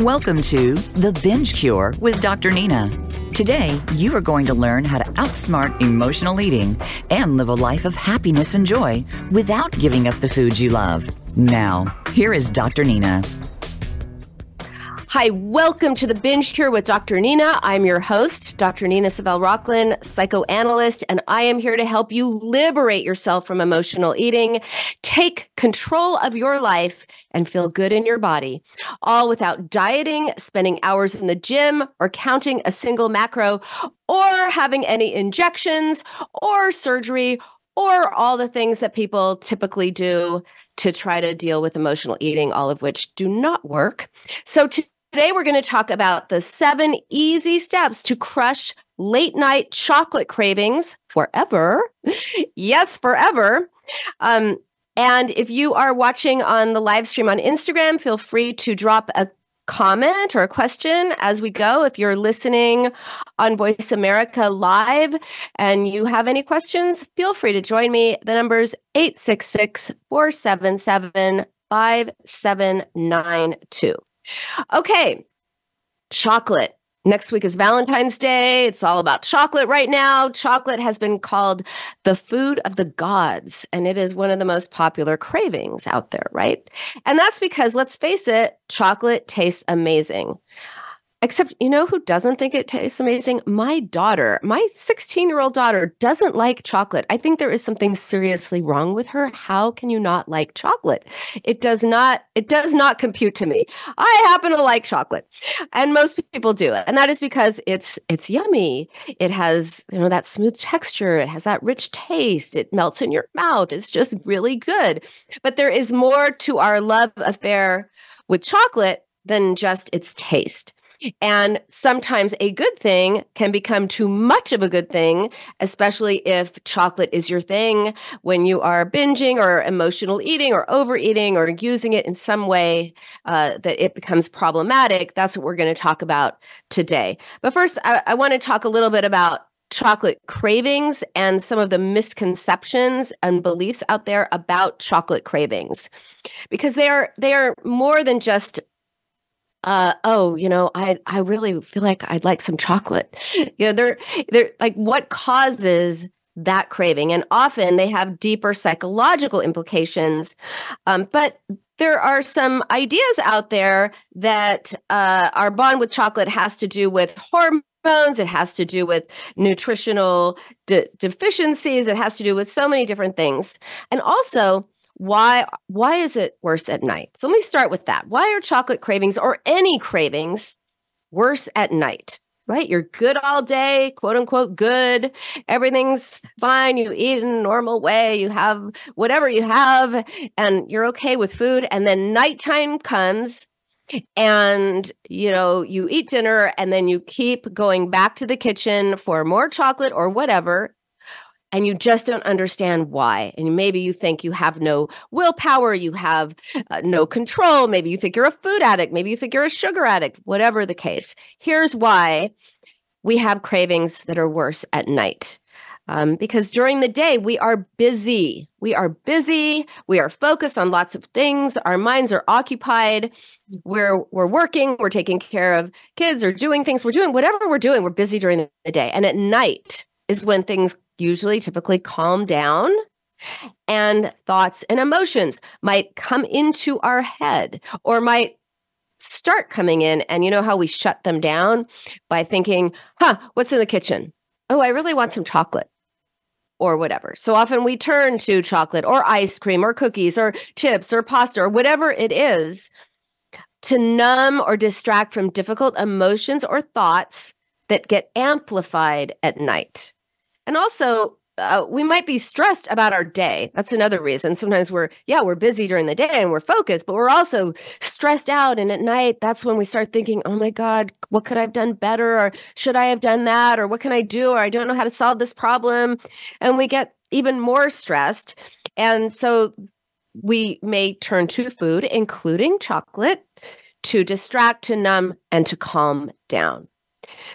Welcome to The Binge Cure with Dr. Nina. Today, you are going to learn how to outsmart emotional eating and live a life of happiness and joy without giving up the foods you love. Now, here is Dr. Nina. Hi, welcome to the Binge Cure with Dr. Nina. I'm your host, Dr. Nina Savelle Rocklin, psychoanalyst, and I am here to help you liberate yourself from emotional eating, take control of your life, and feel good in your body, all without dieting, spending hours in the gym, or counting a single macro, or having any injections or surgery, or all the things that people typically do to try to deal with emotional eating, all of which do not work. So, to Today, we're going to talk about the seven easy steps to crush late night chocolate cravings forever. yes, forever. Um, and if you are watching on the live stream on Instagram, feel free to drop a comment or a question as we go. If you're listening on Voice America Live and you have any questions, feel free to join me. The number is 866 477 5792. Okay, chocolate. Next week is Valentine's Day. It's all about chocolate right now. Chocolate has been called the food of the gods, and it is one of the most popular cravings out there, right? And that's because, let's face it, chocolate tastes amazing. Except, you know who doesn't think it tastes amazing? My daughter, my 16 year old daughter, doesn't like chocolate. I think there is something seriously wrong with her. How can you not like chocolate? It does not, it does not compute to me. I happen to like chocolate, and most people do it, and that is because it's it's yummy. It has you know that smooth texture. It has that rich taste. It melts in your mouth. It's just really good. But there is more to our love affair with chocolate than just its taste. And sometimes a good thing can become too much of a good thing, especially if chocolate is your thing when you are binging or emotional eating or overeating or using it in some way uh, that it becomes problematic. That's what we're going to talk about today. But first, I, I want to talk a little bit about chocolate cravings and some of the misconceptions and beliefs out there about chocolate cravings because they are they are more than just uh, oh, you know, I I really feel like I'd like some chocolate. You know, they're they're like what causes that craving, and often they have deeper psychological implications. Um, but there are some ideas out there that uh, our bond with chocolate has to do with hormones. It has to do with nutritional de- deficiencies. It has to do with so many different things, and also why why is it worse at night? So let me start with that. Why are chocolate cravings or any cravings worse at night? Right? You're good all day quote unquote good. Everything's fine. You eat in a normal way. You have whatever you have and you're okay with food. And then nighttime comes and you know you eat dinner and then you keep going back to the kitchen for more chocolate or whatever and you just don't understand why. And maybe you think you have no willpower, you have uh, no control. Maybe you think you're a food addict, maybe you think you're a sugar addict, whatever the case. Here's why we have cravings that are worse at night. Um, because during the day, we are busy. We are busy. We are focused on lots of things. Our minds are occupied. We're, we're working. We're taking care of kids or doing things. We're doing whatever we're doing. We're busy during the day. And at night is when things usually typically calm down and thoughts and emotions might come into our head or might start coming in and you know how we shut them down by thinking huh what's in the kitchen? Oh i really want some chocolate or whatever. So often we turn to chocolate or ice cream or cookies or chips or pasta or whatever it is to numb or distract from difficult emotions or thoughts that get amplified at night and also, uh, we might be stressed about our day. That's another reason. Sometimes we're, yeah, we're busy during the day and we're focused, but we're also stressed out. And at night, that's when we start thinking, oh my God, what could I have done better? Or should I have done that? Or what can I do? Or I don't know how to solve this problem. And we get even more stressed. And so we may turn to food, including chocolate, to distract, to numb, and to calm down.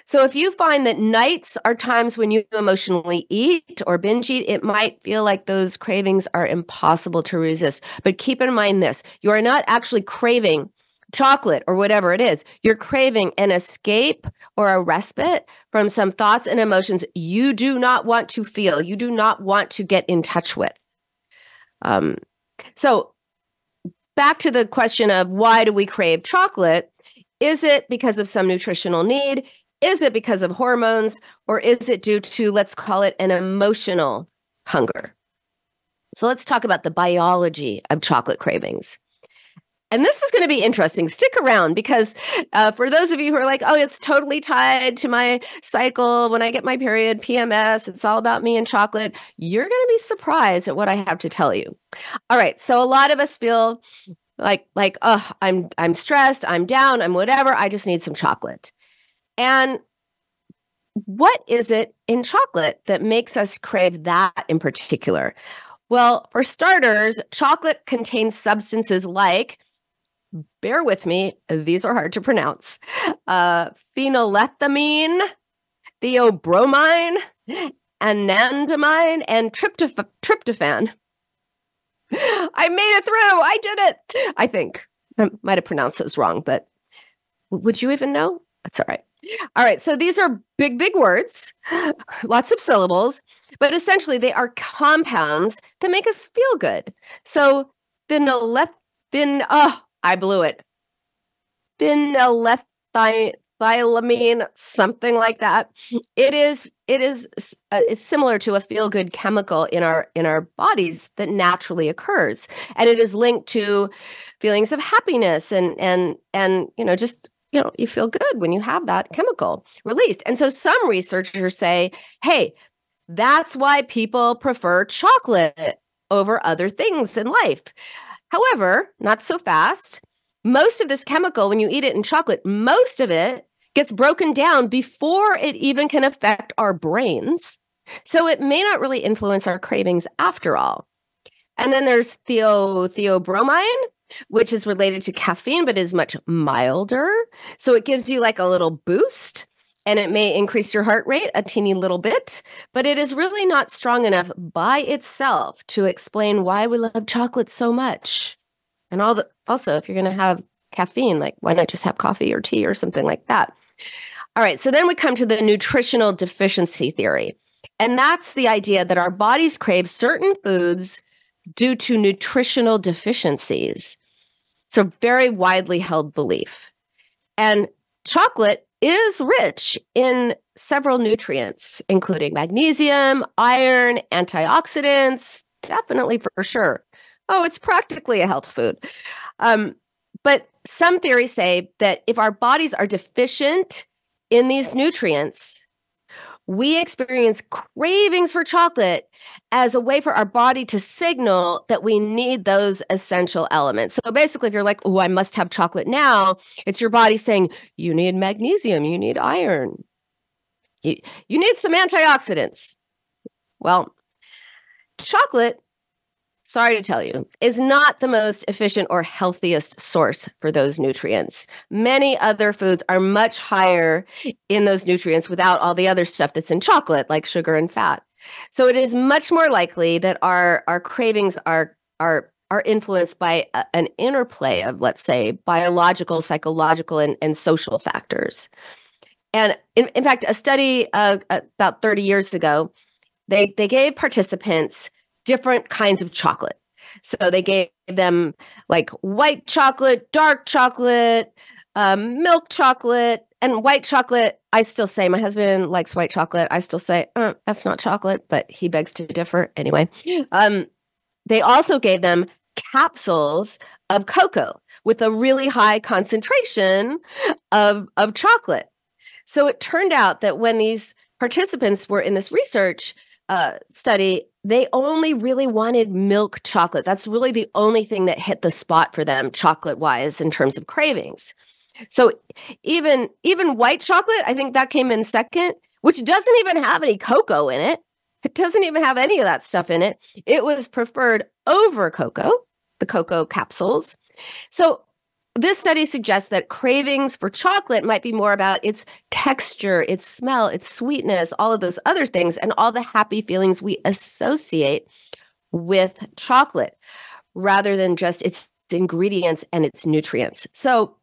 So if you find that nights are times when you emotionally eat or binge eat, it might feel like those cravings are impossible to resist. But keep in mind this you are not actually craving chocolate or whatever it is, you're craving an escape or a respite from some thoughts and emotions you do not want to feel, you do not want to get in touch with. Um, so, back to the question of why do we crave chocolate? Is it because of some nutritional need? Is it because of hormones? Or is it due to, let's call it, an emotional hunger? So, let's talk about the biology of chocolate cravings. And this is going to be interesting. Stick around because uh, for those of you who are like, oh, it's totally tied to my cycle. When I get my period, PMS, it's all about me and chocolate. You're going to be surprised at what I have to tell you. All right. So a lot of us feel like like oh i'm i'm stressed i'm down i'm whatever i just need some chocolate and what is it in chocolate that makes us crave that in particular well for starters chocolate contains substances like bear with me, these are hard to pronounce. Uh, phenylethamine, theobromine, anandamide, and tryptoph- tryptophan. I made it through. I did it. I think I might have pronounced those wrong, but would you even know? That's all right. All right. So these are big, big words, lots of syllables, but essentially they are compounds that make us feel good. So phenylethamine, oh, I blew it. Phenylethylamine, something like that. It is it is uh, it's similar to a feel good chemical in our in our bodies that naturally occurs, and it is linked to feelings of happiness and and and you know just you know you feel good when you have that chemical released. And so some researchers say, hey, that's why people prefer chocolate over other things in life. However, not so fast. Most of this chemical, when you eat it in chocolate, most of it gets broken down before it even can affect our brains. So it may not really influence our cravings after all. And then there's theo theobromine, which is related to caffeine but is much milder. So it gives you like a little boost and it may increase your heart rate a teeny little bit, but it is really not strong enough by itself to explain why we love chocolate so much. And all the also, if you're going to have caffeine, like why not just have coffee or tea or something like that? All right, so then we come to the nutritional deficiency theory. And that's the idea that our bodies crave certain foods due to nutritional deficiencies. It's a very widely held belief. And chocolate is rich in several nutrients, including magnesium, iron, antioxidants, definitely for sure. Oh, it's practically a health food. Um, but some theories say that if our bodies are deficient in these nutrients, we experience cravings for chocolate as a way for our body to signal that we need those essential elements. So basically, if you're like, oh, I must have chocolate now, it's your body saying, you need magnesium, you need iron, you, you need some antioxidants. Well, chocolate sorry to tell you, is not the most efficient or healthiest source for those nutrients. Many other foods are much higher in those nutrients without all the other stuff that's in chocolate, like sugar and fat. So it is much more likely that our our cravings are are are influenced by a, an interplay of, let's say, biological, psychological, and, and social factors. And in, in fact, a study uh, about 30 years ago, they, they gave participants different kinds of chocolate. So they gave them like white chocolate, dark chocolate, um, milk chocolate, and white chocolate. I still say my husband likes white chocolate. I still say uh, that's not chocolate, but he begs to differ anyway. Um, they also gave them capsules of cocoa with a really high concentration of, of chocolate. So it turned out that when these participants were in this research uh, study, they only really wanted milk chocolate. That's really the only thing that hit the spot for them chocolate wise in terms of cravings. So even even white chocolate, I think that came in second, which doesn't even have any cocoa in it. It doesn't even have any of that stuff in it. It was preferred over cocoa, the cocoa capsules. So this study suggests that cravings for chocolate might be more about its texture, its smell, its sweetness, all of those other things, and all the happy feelings we associate with chocolate rather than just its ingredients and its nutrients. So,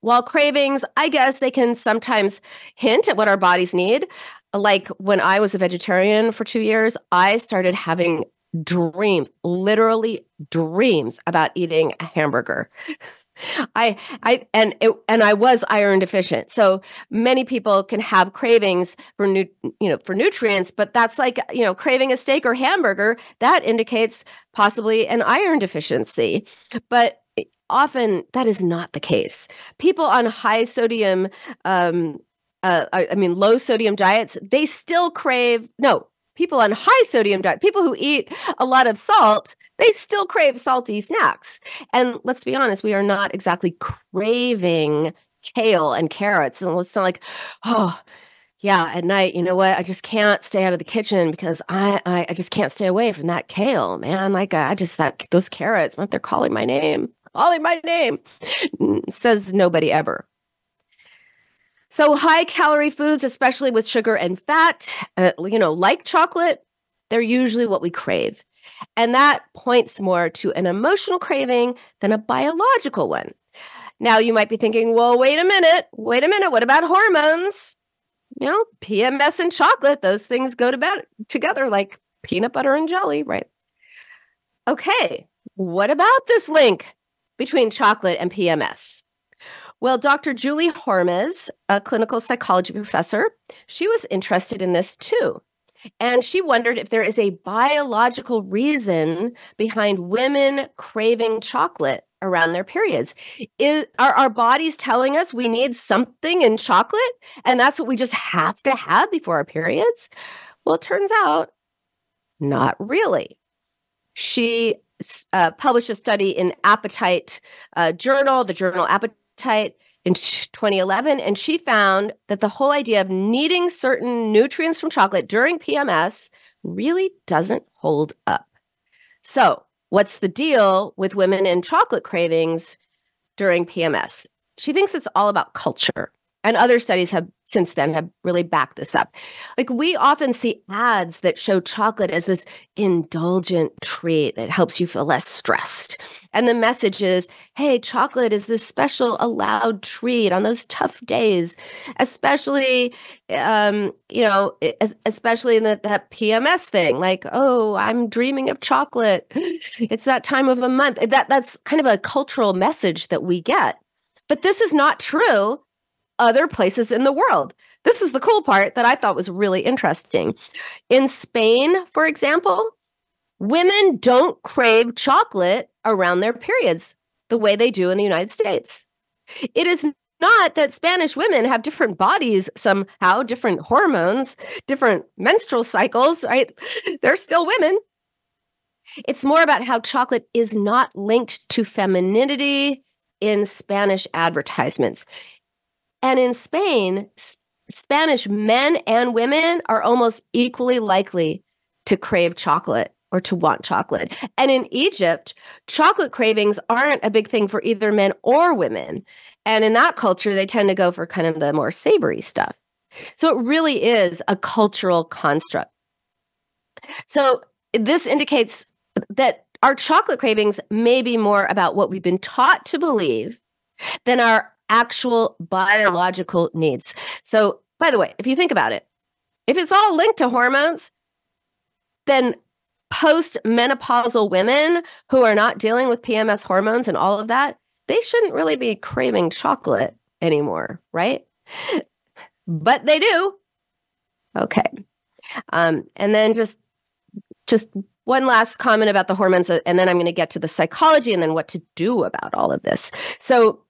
while cravings, I guess they can sometimes hint at what our bodies need. Like when I was a vegetarian for two years, I started having dreams, literally dreams about eating a hamburger. I I and it, and I was iron deficient. So many people can have cravings for nu- you know for nutrients, but that's like you know craving a steak or hamburger that indicates possibly an iron deficiency. But often that is not the case. People on high sodium um uh, I mean low sodium diets, they still crave no, people on high sodium diet, people who eat a lot of salt, they still crave salty snacks. And let's be honest, we are not exactly craving kale and carrots. And it's not like, oh, yeah, at night, you know what? I just can't stay out of the kitchen because I, I, I just can't stay away from that kale, man. Like I just that those carrots, they're calling my name, calling my name. Says nobody ever. So, high calorie foods, especially with sugar and fat, uh, you know, like chocolate, they're usually what we crave. And that points more to an emotional craving than a biological one. Now, you might be thinking, well, wait a minute, wait a minute, what about hormones? You know, PMS and chocolate, those things go to bed together like peanut butter and jelly, right? Okay, what about this link between chocolate and PMS? Well, Dr. Julie Hormes, a clinical psychology professor, she was interested in this too. And she wondered if there is a biological reason behind women craving chocolate around their periods. Is are our bodies telling us we need something in chocolate and that's what we just have to have before our periods? Well, it turns out not really. She uh, published a study in Appetite uh, Journal, the journal Appetite in 2011, and she found that the whole idea of needing certain nutrients from chocolate during PMS really doesn't hold up. So, what's the deal with women and chocolate cravings during PMS? She thinks it's all about culture. And other studies have since then have really backed this up. Like we often see ads that show chocolate as this indulgent treat that helps you feel less stressed. And the message is, hey, chocolate is this special allowed treat on those tough days, especially um, you know, especially in the, that PMS thing, like, oh, I'm dreaming of chocolate. It's that time of a month. That that's kind of a cultural message that we get. But this is not true other places in the world. This is the cool part that I thought was really interesting. In Spain, for example, women don't crave chocolate around their periods the way they do in the United States. It is not that Spanish women have different bodies somehow, different hormones, different menstrual cycles, right? They're still women. It's more about how chocolate is not linked to femininity in Spanish advertisements. And in Spain, Spanish men and women are almost equally likely to crave chocolate or to want chocolate. And in Egypt, chocolate cravings aren't a big thing for either men or women. And in that culture, they tend to go for kind of the more savory stuff. So it really is a cultural construct. So this indicates that our chocolate cravings may be more about what we've been taught to believe than our actual biological needs. So, by the way, if you think about it, if it's all linked to hormones, then post menopausal women who are not dealing with PMS hormones and all of that, they shouldn't really be craving chocolate anymore, right? But they do. Okay. Um, and then just just one last comment about the hormones, and then I'm going to get to the psychology and then what to do about all of this. So,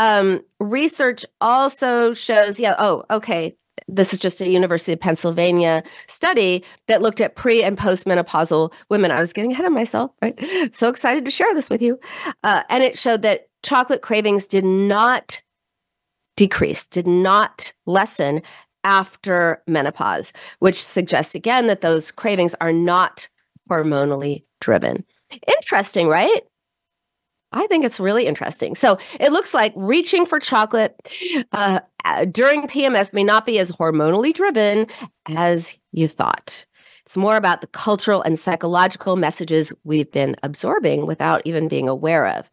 um, research also shows, yeah, oh, okay. This is just a University of Pennsylvania study that looked at pre and postmenopausal women. I was getting ahead of myself, right? So excited to share this with you. Uh, and it showed that chocolate cravings did not decrease, did not lessen after menopause, which suggests again that those cravings are not hormonally driven. Interesting, right? I think it's really interesting. So it looks like reaching for chocolate uh, during PMS may not be as hormonally driven as you thought. It's more about the cultural and psychological messages we've been absorbing without even being aware of.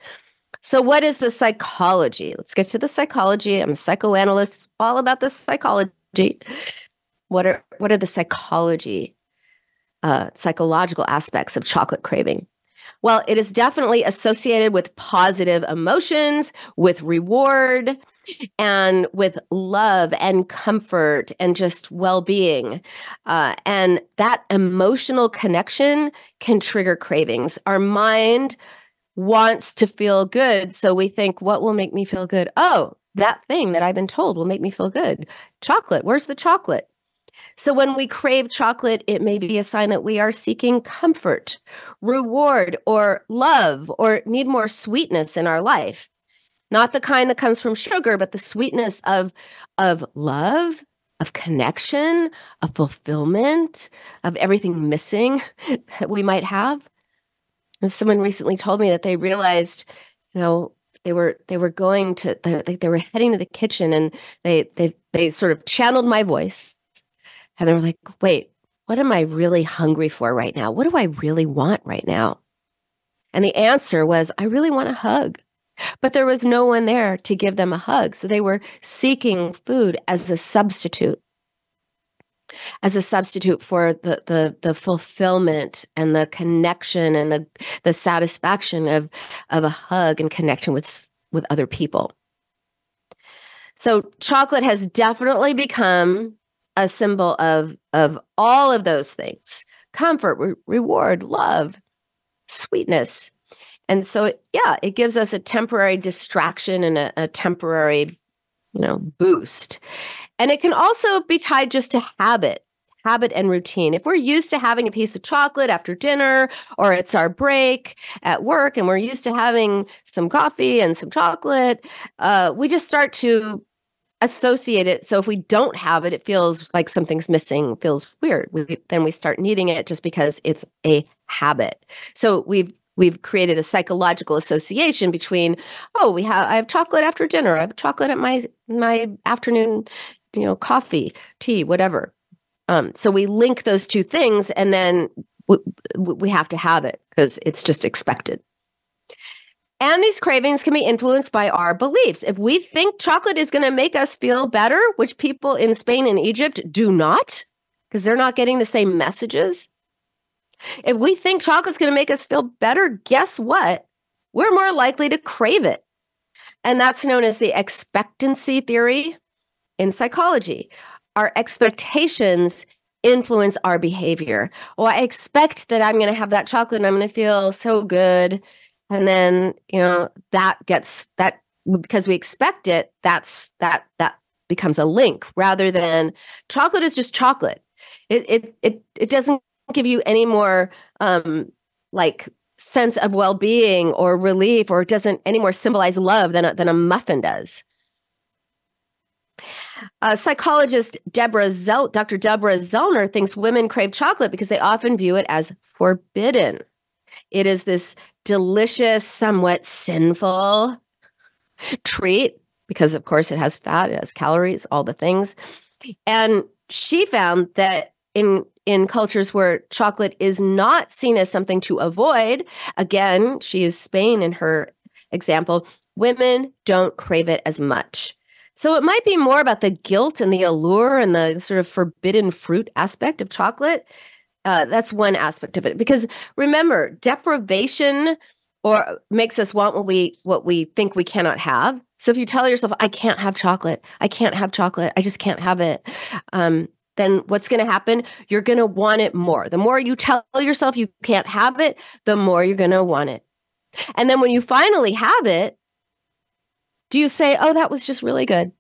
So, what is the psychology? Let's get to the psychology. I'm a psychoanalyst, all about the psychology. What are what are the psychology, uh, psychological aspects of chocolate craving? Well, it is definitely associated with positive emotions, with reward, and with love and comfort and just well being. Uh, and that emotional connection can trigger cravings. Our mind wants to feel good. So we think, what will make me feel good? Oh, that thing that I've been told will make me feel good. Chocolate. Where's the chocolate? So when we crave chocolate, it may be a sign that we are seeking comfort, reward, or love, or need more sweetness in our life. Not the kind that comes from sugar, but the sweetness of, of love, of connection, of fulfillment, of everything missing that we might have. And someone recently told me that they realized, you know, they were they were going to they, they were heading to the kitchen and they they they sort of channeled my voice and they were like, wait, what am I really hungry for right now? What do I really want right now? And the answer was, I really want a hug. But there was no one there to give them a hug. So they were seeking food as a substitute, as a substitute for the, the, the fulfillment and the connection and the, the satisfaction of, of a hug and connection with, with other people. So chocolate has definitely become a symbol of of all of those things comfort re- reward love sweetness and so yeah it gives us a temporary distraction and a, a temporary you know boost and it can also be tied just to habit habit and routine. If we're used to having a piece of chocolate after dinner or it's our break at work and we're used to having some coffee and some chocolate, uh, we just start to associate it. So if we don't have it, it feels like something's missing, feels weird. We, then we start needing it just because it's a habit. So we've we've created a psychological association between oh we have i have chocolate after dinner i have chocolate at my my afternoon you know coffee tea whatever um, so we link those two things and then we, we have to have it because it's just expected and these cravings can be influenced by our beliefs. If we think chocolate is going to make us feel better, which people in Spain and Egypt do not, because they're not getting the same messages. If we think chocolate's going to make us feel better, guess what? We're more likely to crave it. And that's known as the expectancy theory in psychology. Our expectations influence our behavior. Oh, I expect that I'm going to have that chocolate and I'm going to feel so good and then you know that gets that because we expect it that's that that becomes a link rather than chocolate is just chocolate it it it, it doesn't give you any more um like sense of well-being or relief or doesn't any more symbolize love than a, than a muffin does uh, psychologist Deborah Zel- Dr. Deborah Zellner thinks women crave chocolate because they often view it as forbidden. It is this delicious, somewhat sinful treat because, of course, it has fat, it has calories, all the things. And she found that in in cultures where chocolate is not seen as something to avoid, again, she used Spain in her example, women don't crave it as much. So it might be more about the guilt and the allure and the sort of forbidden fruit aspect of chocolate uh, that's one aspect of it. Because remember deprivation or makes us want what we what we think we cannot have. So if you tell yourself i can't have chocolate. I can't have chocolate. I just can't have it um, then what's going to happen? You're going to want it more. The more you tell yourself you can't have it the more you're going to want it. And then when you finally have it do you say oh that was just really good?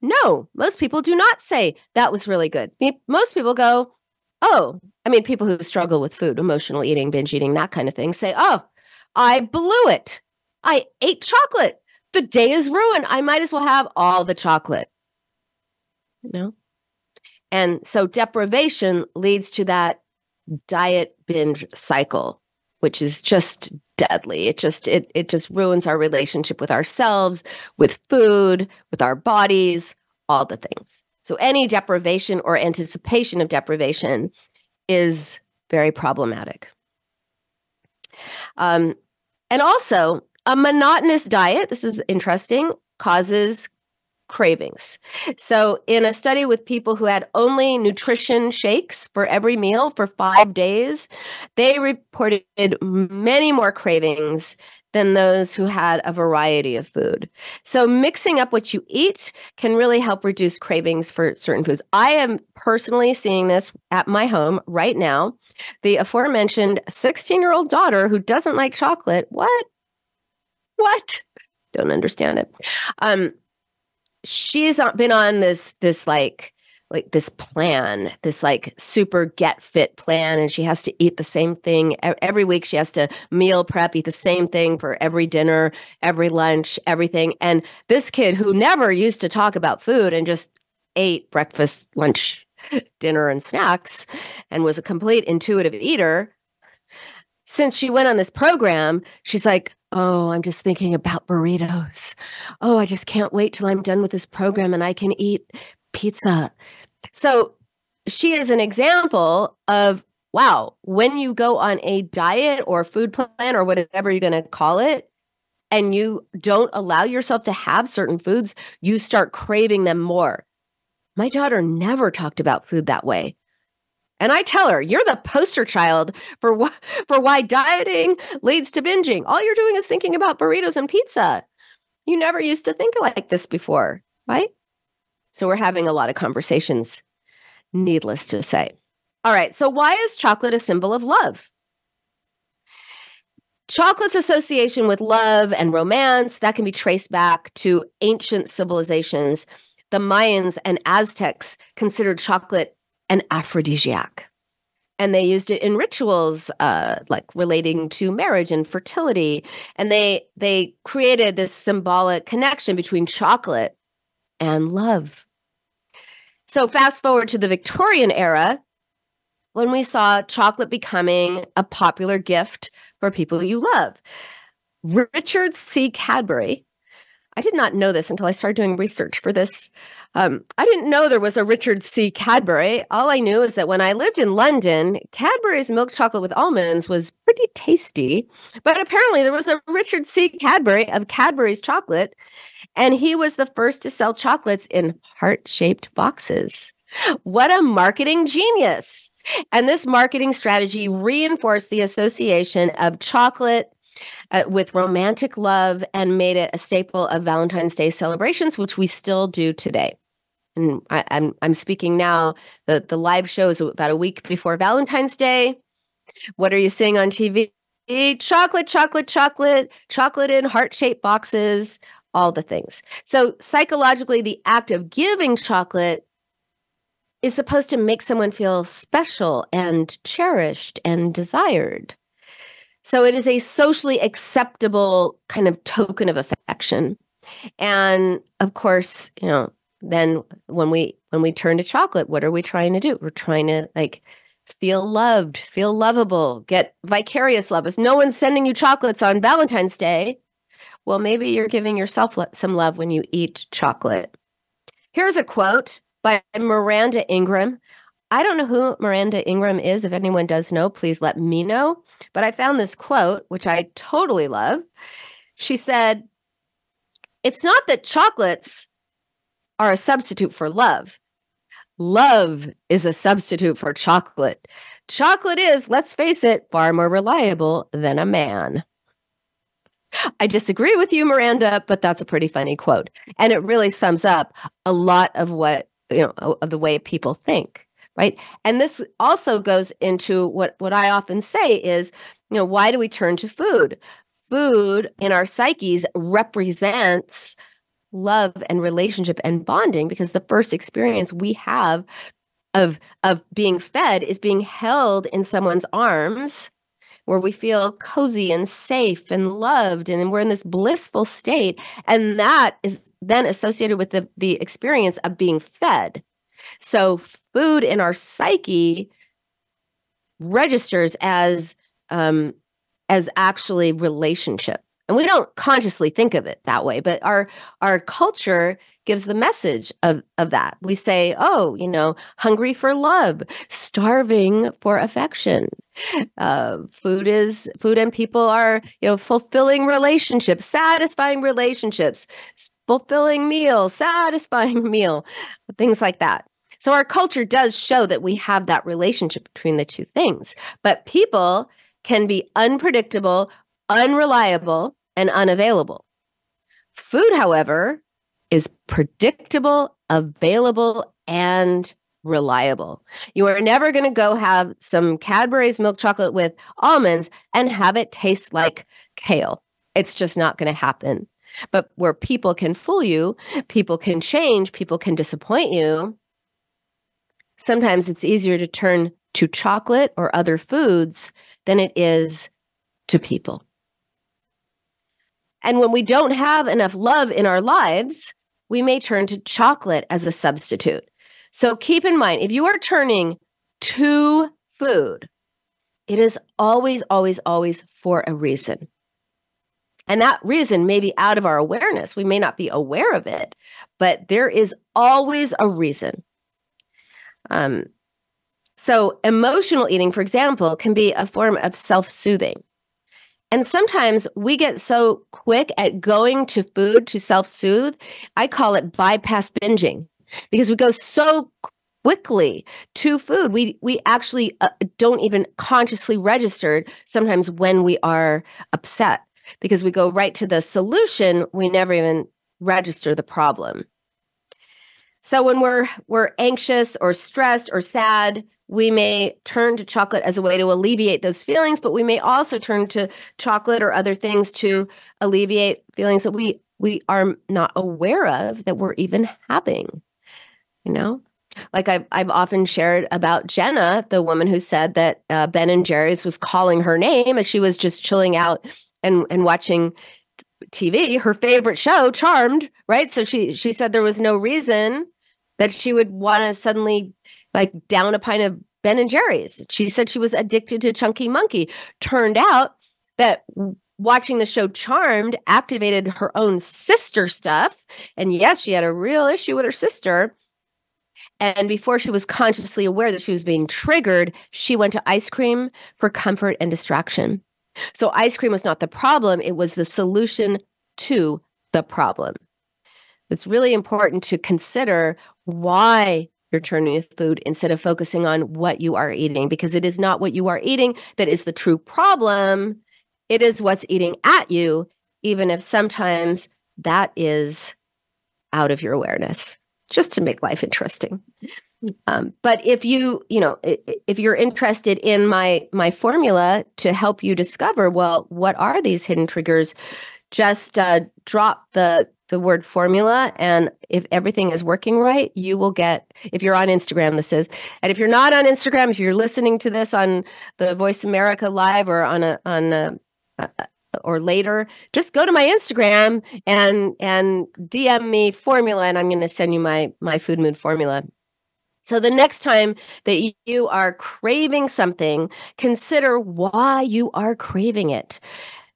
No. Most people do not say that was really good. Most people go oh, I mean, people who struggle with food, emotional eating, binge eating, that kind of thing say, oh, I blew it. I ate chocolate. The day is ruined. I might as well have all the chocolate. Know? And so deprivation leads to that diet binge cycle, which is just deadly. It just it it just ruins our relationship with ourselves, with food, with our bodies, all the things. So any deprivation or anticipation of deprivation is very problematic. Um, and also, a monotonous diet, this is interesting, causes cravings. So, in a study with people who had only nutrition shakes for every meal for five days, they reported many more cravings than those who had a variety of food. So, mixing up what you eat can really help reduce cravings for certain foods. I am personally seeing this at my home right now. The aforementioned 16 year old daughter who doesn't like chocolate. What? What? Don't understand it. Um, she's been on this, this like, like this plan, this like super get fit plan, and she has to eat the same thing every week. She has to meal prep, eat the same thing for every dinner, every lunch, everything. And this kid who never used to talk about food and just ate breakfast, lunch, dinner, and snacks and was a complete intuitive eater. Since she went on this program, she's like, Oh, I'm just thinking about burritos. Oh, I just can't wait till I'm done with this program and I can eat pizza so she is an example of wow, when you go on a diet or food plan or whatever you're going to call it, and you don't allow yourself to have certain foods, you start craving them more. My daughter never talked about food that way. And I tell her, you're the poster child for wh- for why dieting leads to binging. All you're doing is thinking about burritos and pizza. You never used to think like this before, right? So we're having a lot of conversations, needless to say. All right. So, why is chocolate a symbol of love? Chocolate's association with love and romance that can be traced back to ancient civilizations. The Mayans and Aztecs considered chocolate an aphrodisiac. And they used it in rituals, uh, like relating to marriage and fertility. And they they created this symbolic connection between chocolate and love. So, fast forward to the Victorian era, when we saw chocolate becoming a popular gift for people you love. Richard C. Cadbury, I did not know this until I started doing research for this. Um, I didn't know there was a Richard C. Cadbury. All I knew is that when I lived in London, Cadbury's milk chocolate with almonds was pretty tasty. But apparently, there was a Richard C. Cadbury of Cadbury's chocolate and he was the first to sell chocolates in heart shaped boxes. What a marketing genius. And this marketing strategy reinforced the association of chocolate uh, with romantic love and made it a staple of Valentine's Day celebrations, which we still do today. And I, am I'm, I'm speaking now. The the live show is about a week before Valentine's Day. What are you seeing on TV? Chocolate, chocolate, chocolate, chocolate in heart shaped boxes, all the things. So, psychologically, the act of giving chocolate is supposed to make someone feel special and cherished and desired. So, it is a socially acceptable kind of token of affection. And of course, you know, then when we when we turn to chocolate, what are we trying to do? We're trying to like feel loved, feel lovable, get vicarious love. If no one's sending you chocolates on Valentine's Day, well, maybe you're giving yourself some love when you eat chocolate. Here's a quote by Miranda Ingram. I don't know who Miranda Ingram is. If anyone does know, please let me know. But I found this quote, which I totally love. She said, It's not that chocolates are a substitute for love. Love is a substitute for chocolate. Chocolate is, let's face it, far more reliable than a man. I disagree with you, Miranda, but that's a pretty funny quote. And it really sums up a lot of what, you know, of the way people think, right? And this also goes into what, what I often say is, you know, why do we turn to food? Food in our psyches represents love and relationship and bonding because the first experience we have of of being fed is being held in someone's arms where we feel cozy and safe and loved and we're in this blissful state and that is then associated with the the experience of being fed. So food in our psyche registers as um as actually relationship. And we don't consciously think of it that way, but our our culture gives the message of of that. We say, "Oh, you know, hungry for love, starving for affection." Uh, food is food, and people are you know fulfilling relationships, satisfying relationships, fulfilling meal, satisfying meal, things like that. So our culture does show that we have that relationship between the two things, but people can be unpredictable, unreliable, and unavailable. Food, however, is predictable, available, and reliable. You are never going to go have some Cadbury's milk chocolate with almonds and have it taste like kale. It's just not going to happen. But where people can fool you, people can change, people can disappoint you, sometimes it's easier to turn to chocolate or other foods than it is to people. And when we don't have enough love in our lives, we may turn to chocolate as a substitute. So keep in mind if you are turning to food, it is always, always, always for a reason. And that reason may be out of our awareness. We may not be aware of it, but there is always a reason. Um, so, emotional eating, for example, can be a form of self soothing. And sometimes we get so quick at going to food to self soothe. I call it bypass binging because we go so quickly to food. We we actually uh, don't even consciously register sometimes when we are upset because we go right to the solution. We never even register the problem. So when we're we're anxious or stressed or sad, we may turn to chocolate as a way to alleviate those feelings, but we may also turn to chocolate or other things to alleviate feelings that we we are not aware of that we're even having. You know, like I've I've often shared about Jenna, the woman who said that uh, Ben and Jerry's was calling her name as she was just chilling out and and watching TV, her favorite show, Charmed, right? So she she said there was no reason that she would want to suddenly like down a pint of Ben and Jerry's. She said she was addicted to Chunky Monkey. Turned out that watching the show Charmed activated her own sister stuff. And yes, she had a real issue with her sister. And before she was consciously aware that she was being triggered, she went to ice cream for comfort and distraction. So, ice cream was not the problem, it was the solution to the problem. It's really important to consider why you're turning to food instead of focusing on what you are eating because it is not what you are eating that is the true problem. It is what's eating at you, even if sometimes that is out of your awareness, just to make life interesting. Um, but if you, you know, if you're interested in my my formula to help you discover, well, what are these hidden triggers? Just uh, drop the the word formula. And if everything is working right, you will get, if you're on Instagram, this is. And if you're not on Instagram, if you're listening to this on the Voice America Live or on a, on a, uh, or later, just go to my Instagram and and DM me formula, and I'm going to send you my my food mood formula. So the next time that you are craving something, consider why you are craving it.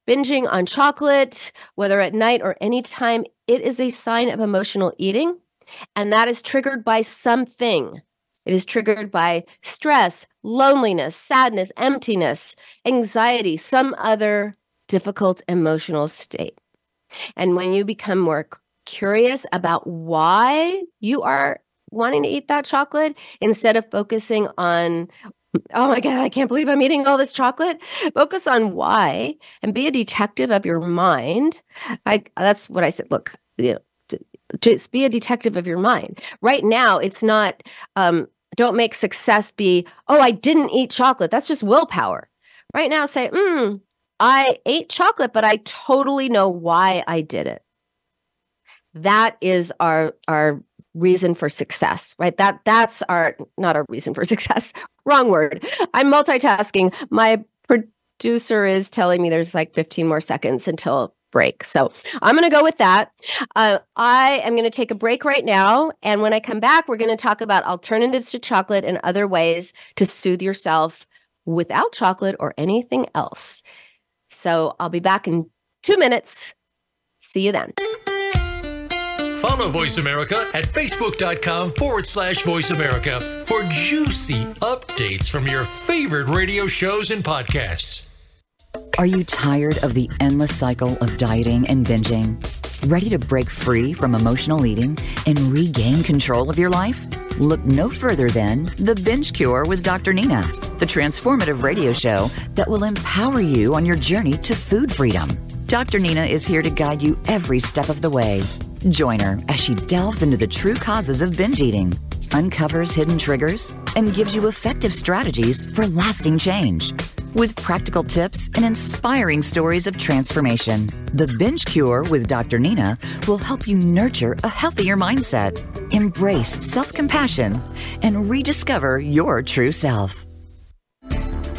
Binging on chocolate, whether at night or anytime, it is a sign of emotional eating, and that is triggered by something. It is triggered by stress, loneliness, sadness, emptiness, anxiety, some other difficult emotional state. And when you become more curious about why you are wanting to eat that chocolate, instead of focusing on oh my God, I can't believe I'm eating all this chocolate. Focus on why and be a detective of your mind. I, that's what I said. Look, you know, just be a detective of your mind. Right now, it's not, um, don't make success be, oh, I didn't eat chocolate. That's just willpower. Right now, say, hmm, I ate chocolate, but I totally know why I did it. That is our our reason for success right? That that's our not our reason for success. Wrong word. I'm multitasking. My producer is telling me there's like 15 more seconds until break. So i'm going to go with that. Uh, i am going to take a break right now and when i come back we're going to talk about alternatives to chocolate and other ways to soothe yourself without chocolate or anything else. So i'll be back in two minutes. See you then. Follow Voice America at facebook.com forward slash voice America for juicy updates from your favorite radio shows and podcasts. Are you tired of the endless cycle of dieting and binging? Ready to break free from emotional eating and regain control of your life? Look no further than The Binge Cure with Dr. Nina, the transformative radio show that will empower you on your journey to food freedom. Dr. Nina is here to guide you every step of the way. Join her as she delves into the true causes of binge eating, uncovers hidden triggers, and gives you effective strategies for lasting change. With practical tips and inspiring stories of transformation, The Binge Cure with Dr. Nina will help you nurture a healthier mindset, embrace self compassion, and rediscover your true self.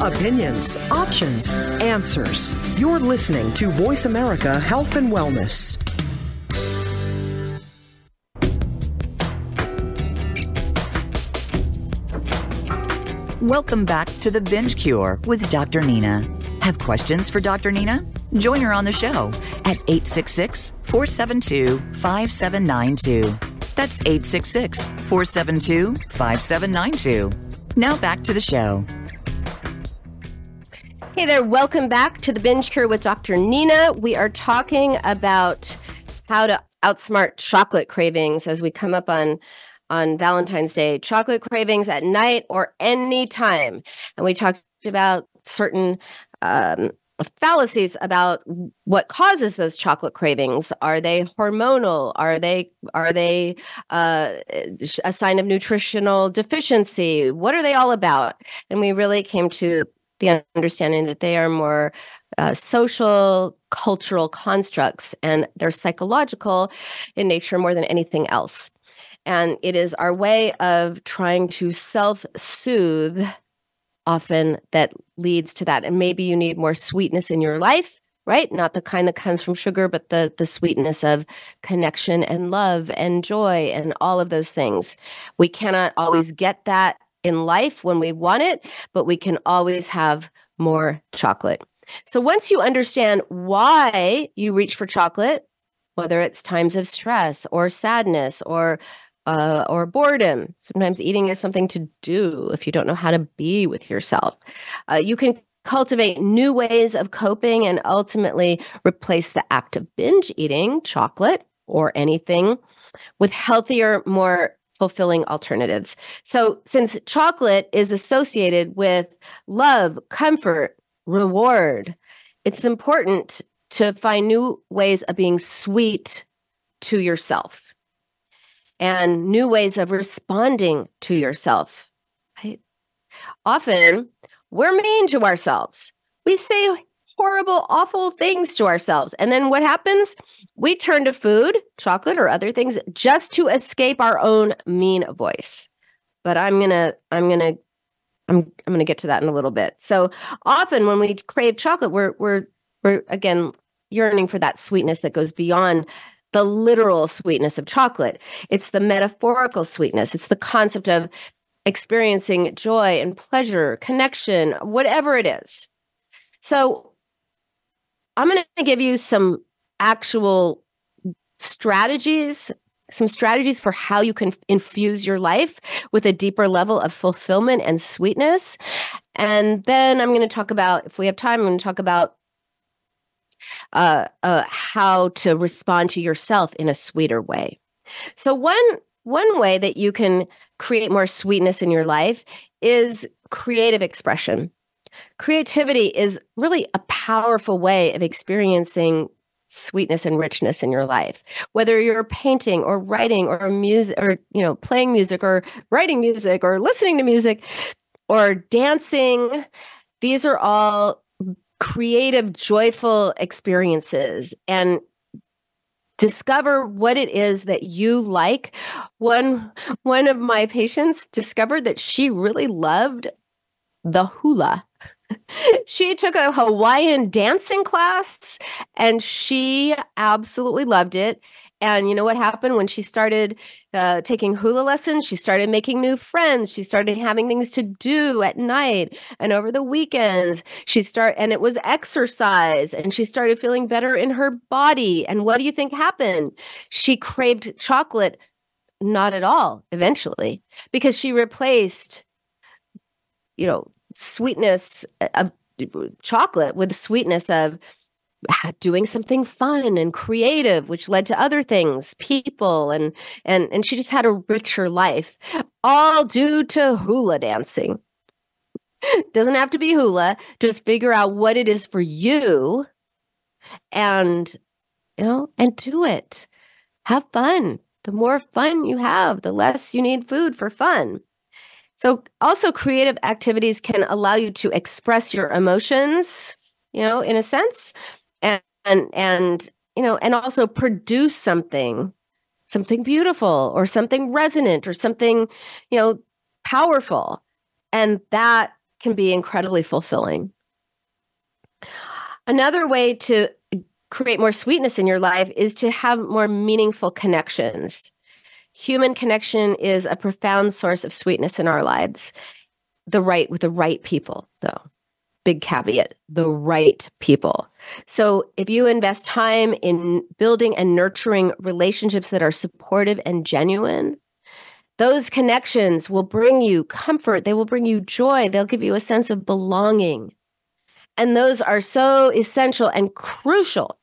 Opinions, options, answers. You're listening to Voice America Health and Wellness. Welcome back to The Binge Cure with Dr. Nina. Have questions for Dr. Nina? Join her on the show at 866 472 5792. That's 866 472 5792. Now back to the show. Hey there, welcome back to the Binge Cure with Dr. Nina. We are talking about how to outsmart chocolate cravings as we come up on on Valentine's Day, chocolate cravings at night or any time. And we talked about certain um, fallacies about what causes those chocolate cravings. Are they hormonal? Are they are they uh, a sign of nutritional deficiency? What are they all about? And we really came to the understanding that they are more uh, social, cultural constructs and they're psychological in nature more than anything else. And it is our way of trying to self soothe often that leads to that. And maybe you need more sweetness in your life, right? Not the kind that comes from sugar, but the, the sweetness of connection and love and joy and all of those things. We cannot always get that in life when we want it, but we can always have more chocolate. So once you understand why you reach for chocolate, whether it's times of stress or sadness or uh, or boredom. Sometimes eating is something to do if you don't know how to be with yourself. Uh, you can cultivate new ways of coping and ultimately replace the act of binge eating, chocolate or anything, with healthier, more fulfilling alternatives. So, since chocolate is associated with love, comfort, reward, it's important to find new ways of being sweet to yourself and new ways of responding to yourself. Right? Often we're mean to ourselves. We say horrible, awful things to ourselves. And then what happens? We turn to food, chocolate, or other things just to escape our own mean voice. But I'm gonna, I'm gonna, I'm, I'm gonna get to that in a little bit. So often when we crave chocolate, we're, we're, we're again yearning for that sweetness that goes beyond the literal sweetness of chocolate. It's the metaphorical sweetness. It's the concept of experiencing joy and pleasure, connection, whatever it is. So I'm going to give you some actual strategies some strategies for how you can infuse your life with a deeper level of fulfillment and sweetness. And then I'm going to talk about, if we have time, I'm going to talk about uh, uh, how to respond to yourself in a sweeter way. So one one way that you can create more sweetness in your life is creative expression. Creativity is really a powerful way of experiencing sweetness and richness in your life. Whether you're painting or writing or music or you know playing music or writing music or listening to music or dancing these are all creative joyful experiences. And discover what it is that you like. One one of my patients discovered that she really loved the hula she took a Hawaiian dancing class and she absolutely loved it. And you know what happened when she started uh, taking hula lessons? She started making new friends. She started having things to do at night and over the weekends. She start and it was exercise, and she started feeling better in her body. And what do you think happened? She craved chocolate, not at all. Eventually, because she replaced, you know, sweetness uh, of chocolate with the sweetness of doing something fun and creative which led to other things people and and and she just had a richer life all due to hula dancing. Doesn't have to be hula just figure out what it is for you and you know and do it. Have fun. The more fun you have the less you need food for fun so, also, creative activities can allow you to express your emotions, you know, in a sense, and and and you know, and also produce something, something beautiful or something resonant or something, you know, powerful, and that can be incredibly fulfilling. Another way to create more sweetness in your life is to have more meaningful connections. Human connection is a profound source of sweetness in our lives. The right with the right people, though. Big caveat the right people. So, if you invest time in building and nurturing relationships that are supportive and genuine, those connections will bring you comfort. They will bring you joy. They'll give you a sense of belonging. And those are so essential and crucial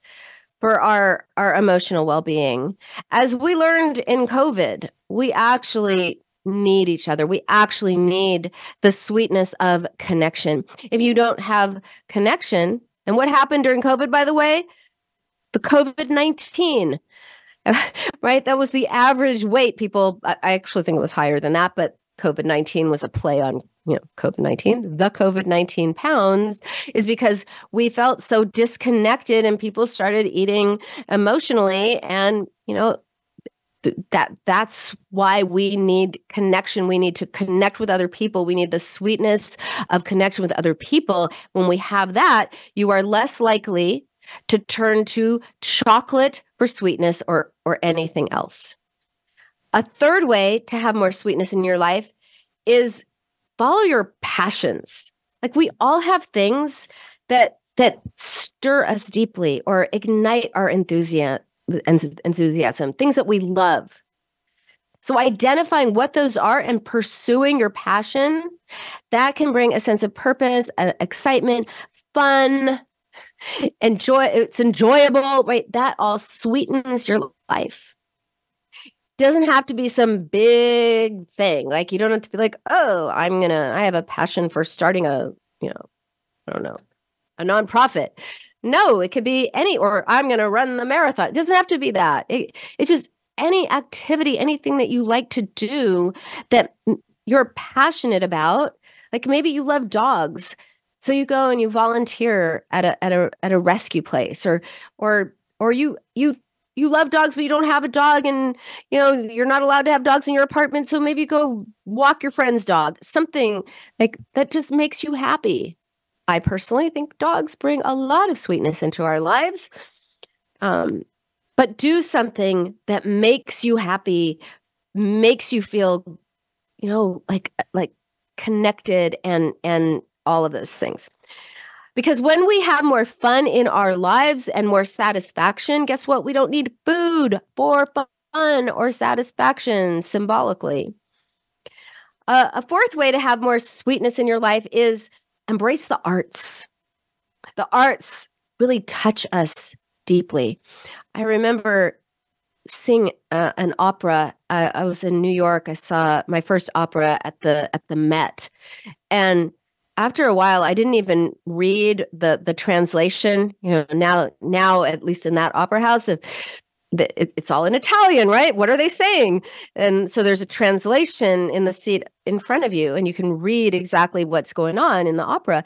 for our our emotional well-being. As we learned in covid we actually need each other. We actually need the sweetness of connection. If you don't have connection and what happened during covid by the way? The covid-19 right? That was the average weight. People i actually think it was higher than that but covid-19 was a play on you know, COVID 19, the COVID 19 pounds is because we felt so disconnected and people started eating emotionally. And, you know, that that's why we need connection. We need to connect with other people. We need the sweetness of connection with other people. When we have that you are less likely to turn to chocolate for sweetness or or anything else a third way to have more sweetness in your life is follow your passions. Like we all have things that that stir us deeply or ignite our enthusiasm enthusiasm, things that we love. So identifying what those are and pursuing your passion, that can bring a sense of purpose, uh, excitement, fun, enjoy it's enjoyable, right? That all sweetens your life doesn't have to be some big thing. Like you don't have to be like, oh, I'm gonna. I have a passion for starting a, you know, I don't know, a nonprofit. No, it could be any, or I'm gonna run the marathon. It doesn't have to be that. It, it's just any activity, anything that you like to do that you're passionate about. Like maybe you love dogs, so you go and you volunteer at a at a at a rescue place, or or or you you you love dogs but you don't have a dog and you know you're not allowed to have dogs in your apartment so maybe go walk your friend's dog. Something like that just makes you happy. I personally think dogs bring a lot of sweetness into our lives um, but do something that makes you happy makes you feel you know like like connected and and all of those things because when we have more fun in our lives and more satisfaction, guess what? We don't need food for fun or satisfaction symbolically. Uh, a fourth way to have more sweetness in your life is embrace the arts. The arts really touch us deeply. I remember seeing uh, an opera. Uh, I was in New York. I saw my first opera at the at the Met, and after a while, I didn't even read the the translation. You know, now now at least in that opera house, if it's all in Italian, right? What are they saying? And so there's a translation in the seat in front of you, and you can read exactly what's going on in the opera.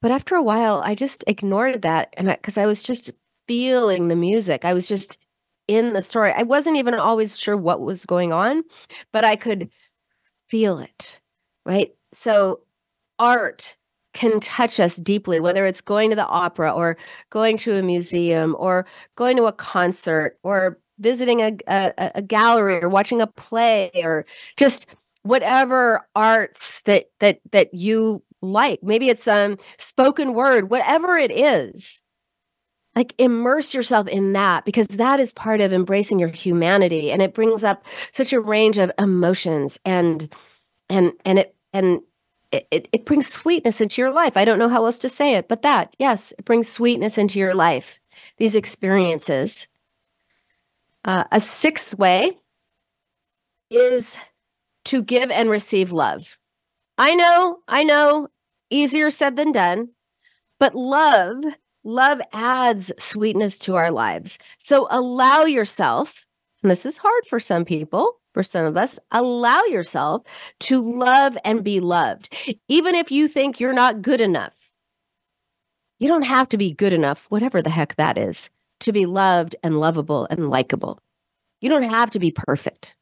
But after a while, I just ignored that, and because I, I was just feeling the music, I was just in the story. I wasn't even always sure what was going on, but I could feel it, right? So art can touch us deeply, whether it's going to the opera or going to a museum or going to a concert or visiting a, a, a gallery or watching a play or just whatever arts that that that you like. Maybe it's um spoken word, whatever it is. Like immerse yourself in that because that is part of embracing your humanity and it brings up such a range of emotions and and and it and it, it brings sweetness into your life. I don't know how else to say it, but that, yes, it brings sweetness into your life, these experiences. Uh, a sixth way is to give and receive love. I know, I know, easier said than done, but love, love adds sweetness to our lives. So allow yourself, and this is hard for some people, of us, allow yourself to love and be loved. Even if you think you're not good enough, you don't have to be good enough, whatever the heck that is, to be loved and lovable and likable. You don't have to be perfect.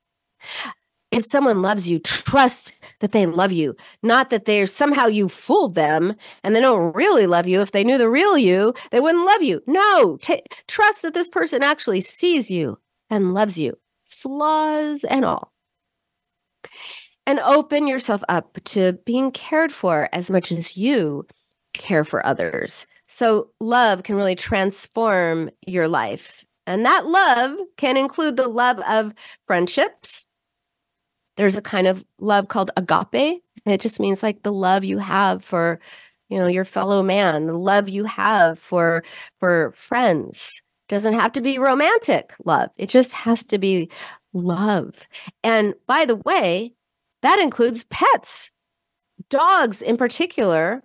If someone loves you, trust that they love you, not that they're somehow you fooled them and they don't really love you. If they knew the real you, they wouldn't love you. No, t- trust that this person actually sees you and loves you flaws and all. And open yourself up to being cared for as much as you care for others. So, love can really transform your life. And that love can include the love of friendships. There's a kind of love called agape. It just means like the love you have for, you know, your fellow man, the love you have for for friends doesn't have to be romantic love. It just has to be love. And by the way, that includes pets. Dogs, in particular,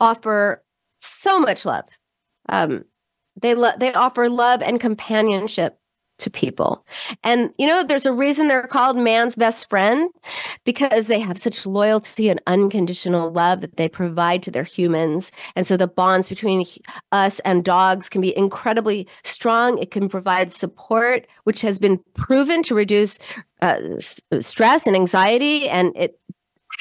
offer so much love. Um, they lo- they offer love and companionship to people. And you know, there's a reason they're called man's best friend because they have such loyalty and unconditional love that they provide to their humans. And so the bonds between us and dogs can be incredibly strong. It can provide support, which has been proven to reduce uh, s- stress and anxiety. And it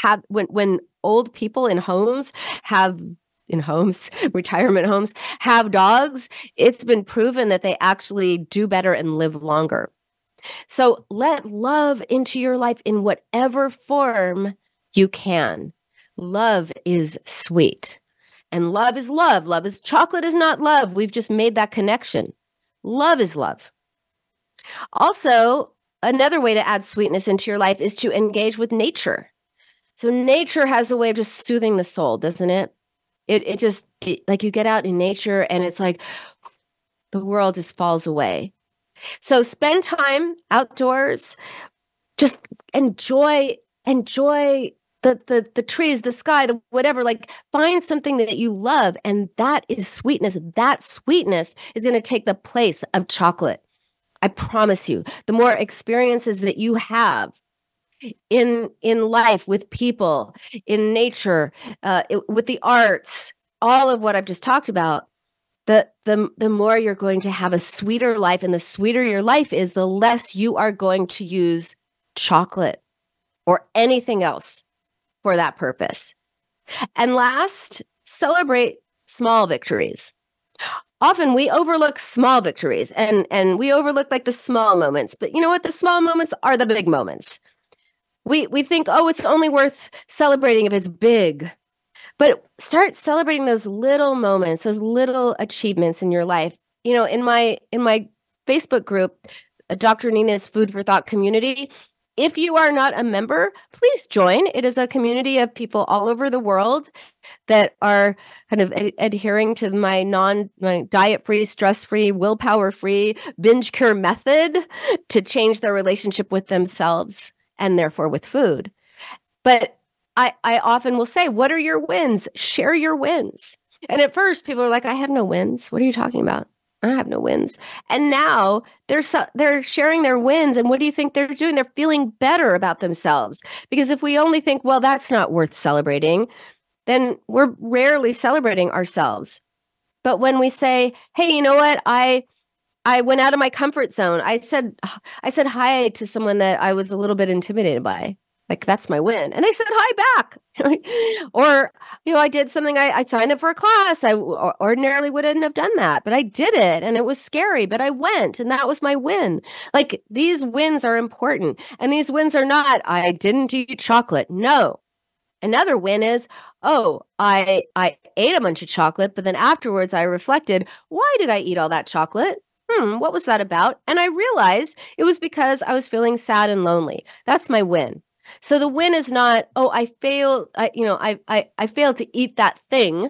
have when when old people in homes have in homes, retirement homes, have dogs, it's been proven that they actually do better and live longer. So let love into your life in whatever form you can. Love is sweet. And love is love. Love is chocolate is not love. We've just made that connection. Love is love. Also, another way to add sweetness into your life is to engage with nature. So, nature has a way of just soothing the soul, doesn't it? It it just it, like you get out in nature and it's like the world just falls away. So spend time outdoors. Just enjoy enjoy the the the trees, the sky, the whatever. Like find something that you love, and that is sweetness. That sweetness is going to take the place of chocolate. I promise you. The more experiences that you have in in life with people in nature uh, it, with the arts all of what i've just talked about the the the more you're going to have a sweeter life and the sweeter your life is the less you are going to use chocolate or anything else for that purpose. And last celebrate small victories. Often we overlook small victories and and we overlook like the small moments but you know what? The small moments are the big moments we we think oh it's only worth celebrating if it's big. But start celebrating those little moments those little achievements in your life. You know in my in my facebook group uh, dr nina's food for thought community if you are not a member, please join. It is a community of people all over the world that are kind of ad- adhering to my non my diet free, stress free, willpower free binge cure method to change their relationship with themselves and therefore with food. But I, I often will say, What are your wins? Share your wins. And at first, people are like, I have no wins. What are you talking about? I have no wins. And now they're they're sharing their wins. And what do you think they're doing? They're feeling better about themselves. Because if we only think, well, that's not worth celebrating, then we're rarely celebrating ourselves. But when we say, hey, you know what? I I went out of my comfort zone. I said I said hi to someone that I was a little bit intimidated by. Like that's my win. And they said hi back. Or you know i did something I, I, signed up for a class. I ordinarily wouldn't have done that but i did it and it was scary but i went and that was my win. Like these wins are important and these wins are not i didn't eat chocolate. No. Another win is oh i i ate a bunch of chocolate but then afterwards i reflected why did i eat all that chocolate hmm what was that about and i realized it was because i was feeling sad and lonely that's my win so the win is not, oh, I failed, I, you know, I, I, I failed to eat that thing.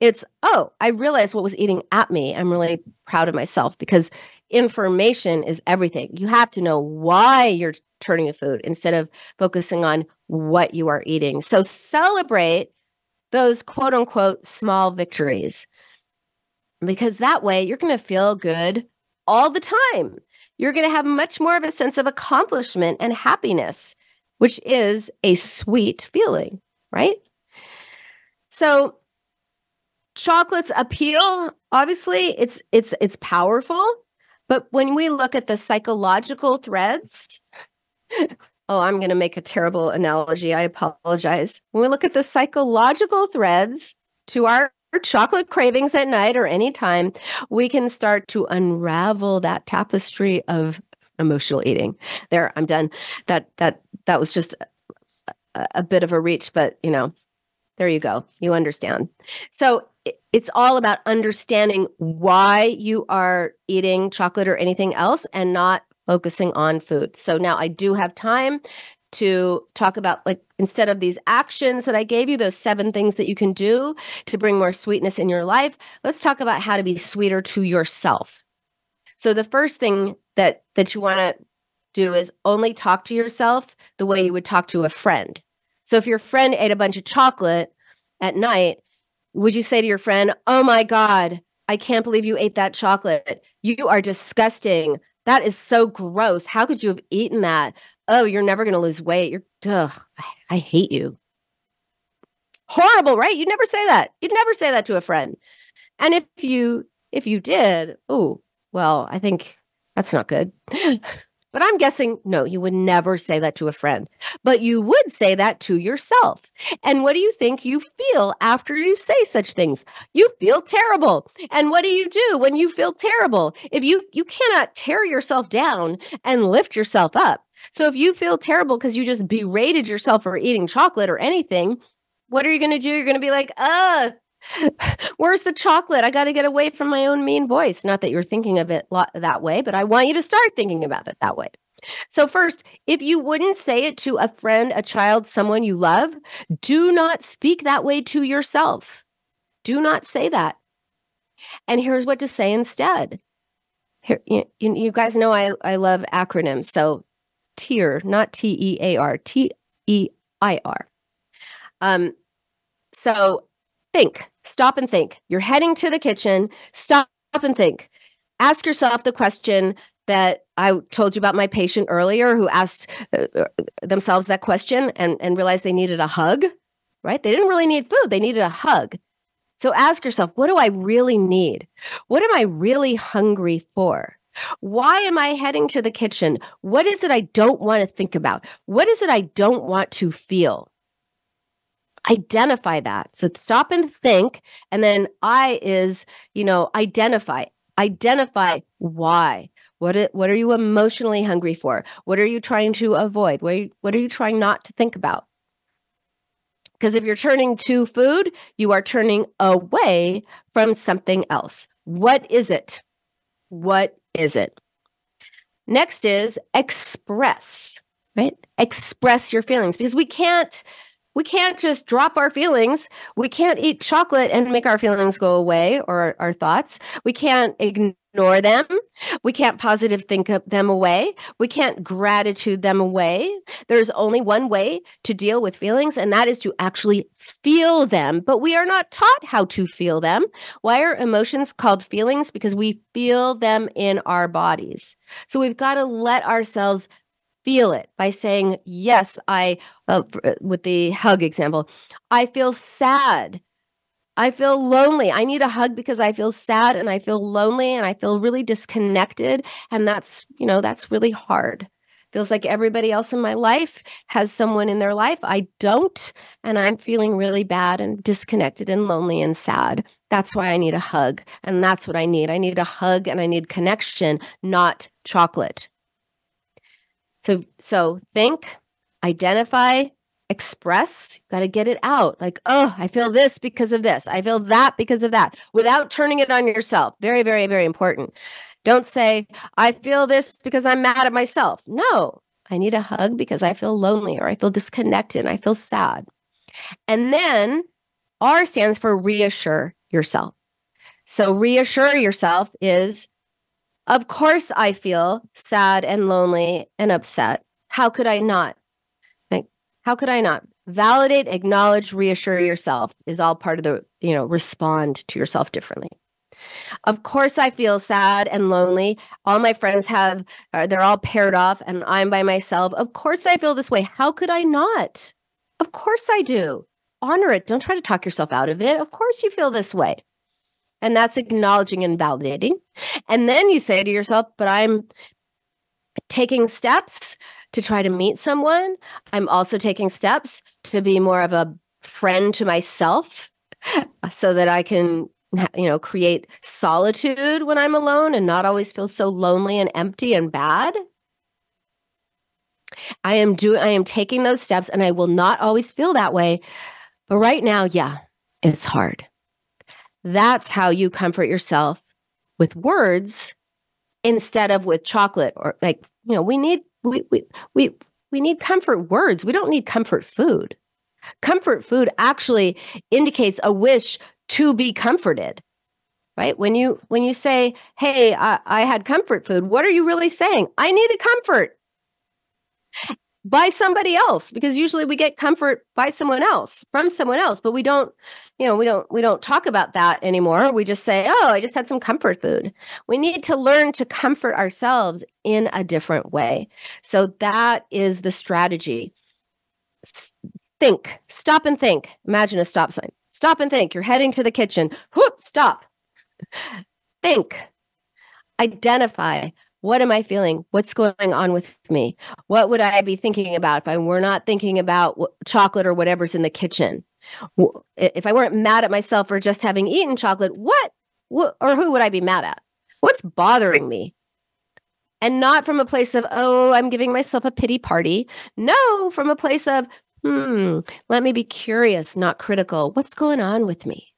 It's, oh, I realized what was eating at me. I'm really proud of myself because information is everything. You have to know why you're turning to food instead of focusing on what you are eating. So celebrate those quote unquote small victories because that way you're going to feel good all the time. You're going to have much more of a sense of accomplishment and happiness which is a sweet feeling, right? So chocolate's appeal, obviously, it's it's it's powerful, but when we look at the psychological threads, oh, I'm going to make a terrible analogy. I apologize. When we look at the psychological threads to our chocolate cravings at night or any time, we can start to unravel that tapestry of emotional eating. There, I'm done. That that that was just a, a bit of a reach, but you know, there you go. You understand. So it's all about understanding why you are eating chocolate or anything else and not focusing on food. So now I do have time to talk about like instead of these actions that I gave you, those seven things that you can do to bring more sweetness in your life, let's talk about how to be sweeter to yourself. So the first thing that that you want to do is only talk to yourself the way you would talk to a friend. So if your friend ate a bunch of chocolate at night, would you say to your friend, "Oh my god, I can't believe you ate that chocolate. You are disgusting. That is so gross. How could you have eaten that? Oh, you're never going to lose weight. You're ugh, I, I hate you." Horrible, right? You'd never say that. You'd never say that to a friend. And if you if you did, oh, well, I think that's not good. But I'm guessing, no, you would never say that to a friend, but you would say that to yourself. And what do you think you feel after you say such things? You feel terrible. And what do you do when you feel terrible? If you you cannot tear yourself down and lift yourself up. So if you feel terrible because you just berated yourself for eating chocolate or anything, what are you going to do? You're going to be like, uh, Where's the chocolate? I got to get away from my own mean voice. Not that you're thinking of it that way, but I want you to start thinking about it that way. So, first, if you wouldn't say it to a friend, a child, someone you love, do not speak that way to yourself. Do not say that. And here's what to say instead. Here, you, you guys know I, I love acronyms. So, TIER, not T E A R, T E I R. Um, so think, stop and think. You're heading to the kitchen, stop and think. Ask yourself the question that I told you about my patient earlier who asked uh, uh, themselves that question and, and realized they needed a hug, right? They didn't really need food, they needed a hug. So ask yourself, what do I really need? What am I really hungry for? Why am I heading to the kitchen? What is it I don't want to think about? What is it I don't want to feel? identify that. So stop and think. And then I is, you know, identify, identify why. What, what are you emotionally hungry for? What are you trying to avoid? What are you, what are you trying not to think about? Because if you're turning to food, you are turning away from something else. What is it? What is it? Next is express. right? Express your feelings because we can't we can't just drop our feelings. We can't eat chocolate and make our feelings go away or our, our thoughts. We can't ignore them. We can't positive think them away. We can't gratitude them away. There's only one way to deal with feelings, and that is to actually feel them. But we are not taught how to feel them. Why are emotions called feelings? Because we feel them in our bodies. So we've got to let ourselves feel it by saying, Yes, I, uh, with the hug example, I feel sad. I feel lonely. I need a hug because I feel sad and I feel lonely and I feel really disconnected. And that's, you know, that's really hard. Feels like everybody else in my life has someone in their life. I don't. And I'm feeling really bad and disconnected and lonely and sad. That's why I need a hug. And that's what I need. I need a hug and I need connection, not chocolate. So so think, identify, express, got to get it out. Like, oh, I feel this because of this. I feel that because of that without turning it on yourself. Very very very important. Don't say, I feel this because I'm mad at myself. No, I need a hug because I feel lonely or I feel disconnected and I feel sad. And then R stands for reassure yourself. So reassure yourself is of course, I feel sad and lonely and upset. How could I not? How could I not? Validate, acknowledge, reassure yourself is all part of the, you know, respond to yourself differently. Of course, I feel sad and lonely. All my friends have, uh, they're all paired off, and I'm by myself. Of course, I feel this way. How could I not? Of course, I do. Honor it. Don't try to talk yourself out of it. Of course, you feel this way. And that's acknowledging and validating. And then you say to yourself, but I'm taking steps to try to meet someone. I'm also taking steps to be more of a friend to myself so that I can you know create solitude when I'm alone and not always feel so lonely and empty and bad. I am doing I am taking those steps and I will not always feel that way. But right now, yeah, it's hard. That's how you comfort yourself with words instead of with chocolate or like, you know, we need we we we we need comfort words. We don't need comfort food. Comfort food actually indicates a wish to be comforted. Right? When you when you say, "Hey, I, I had comfort food," what are you really saying? I needed comfort by somebody else because usually we get comfort by someone else from someone else but we don't you know we don't we don't talk about that anymore. We just say oh i just had some comfort food. We need to learn to comfort ourselves in a different way. So that is the strategy. Think stop and think. Imagine a stop sign. Stop and think. You're heading to the kitchen. Whoop stop. Think. Identify what am I feeling? What's going on with me? What would I be thinking about if I were not thinking about chocolate or whatever's in the kitchen? If I weren't mad at myself for just having eaten chocolate, what, what or who would I be mad at? What's bothering me? And not from a place of, oh, I'm giving myself a pity party. No, from a place of, hmm, let me be curious, not critical. What's going on with me?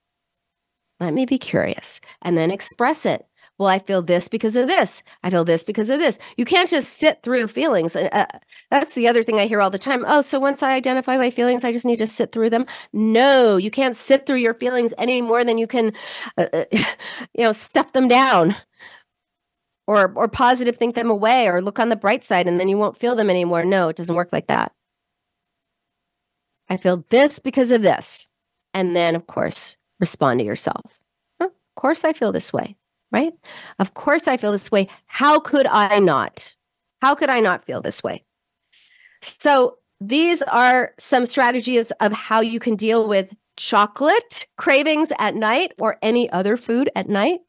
Let me be curious and then express it well, I feel this because of this. I feel this because of this. You can't just sit through feelings. Uh, that's the other thing I hear all the time. Oh, so once I identify my feelings, I just need to sit through them. No, you can't sit through your feelings any more than you can, uh, uh you know, stuff them down or or positive think them away or look on the bright side and then you won't feel them anymore. No, it doesn't work like that. I feel this because of this. And then, of course, respond to yourself. Of course, I feel this way right? Of course I feel this way. How could I not? How could I not feel this way? So, these are some strategies of how you can deal with chocolate cravings at night or any other food at night.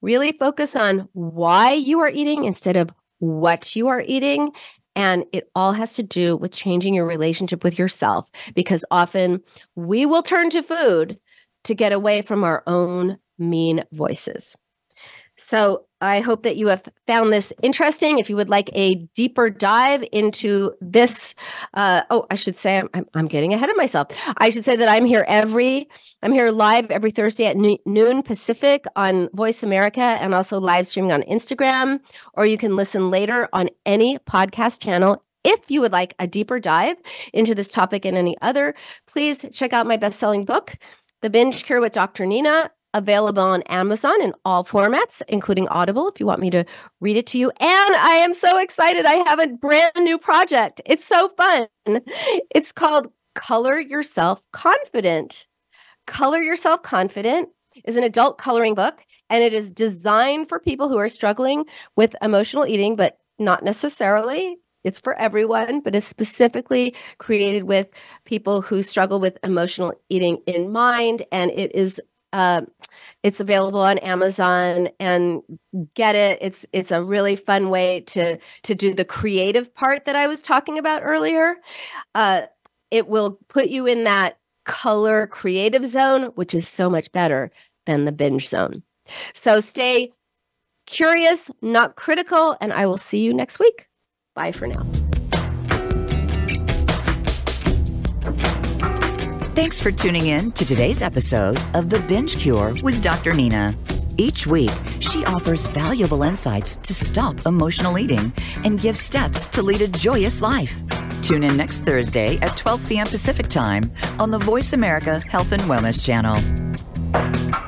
Really focus on why you are eating instead of what you are eating. And it all has to do with changing your relationship with yourself because often we will turn to food to get away from our own mean voices. So I hope that you have found this interesting. If you would like a deeper dive into this, uh, oh, I should say I'm, I'm, getting ahead of myself. I should say that I'm here every, I'm here live every Thursday at noon Pacific on Voice America and also live streaming on Instagram, or you can listen later on any podcast channel If you would like a deeper dive into this topic and any other, please check out my best selling book, The Binge Cure with Dr. Nina available on Amazon in all formats, including Audible, if you want me to read it to you. And I am so excited. I have a brand new project. It's so fun. It's called Color Yourself Confident. Color Yourself Confident is an adult coloring book, and it is designed for people who are struggling with emotional eating, but not necessarily it's for everyone, but it's specifically created with people who struggle with emotional eating in mind. And it is uh, it's available on Amazon and get it. It's it's a really fun way to to do the creative part that I was talking about earlier. Uh, it will put you in that color creative zone, which is so much better than the binge zone. So stay curious, not critical, and I will see you next week. Bye for now. Thanks for tuning in to today's episode of The Binge Cure with Dr. Nina. Each week, she offers valuable insights to stop emotional eating and give steps to lead a joyous life. Tune in next Thursday at 12 p.m. Pacific Time on the Voice America Health and Wellness Channel.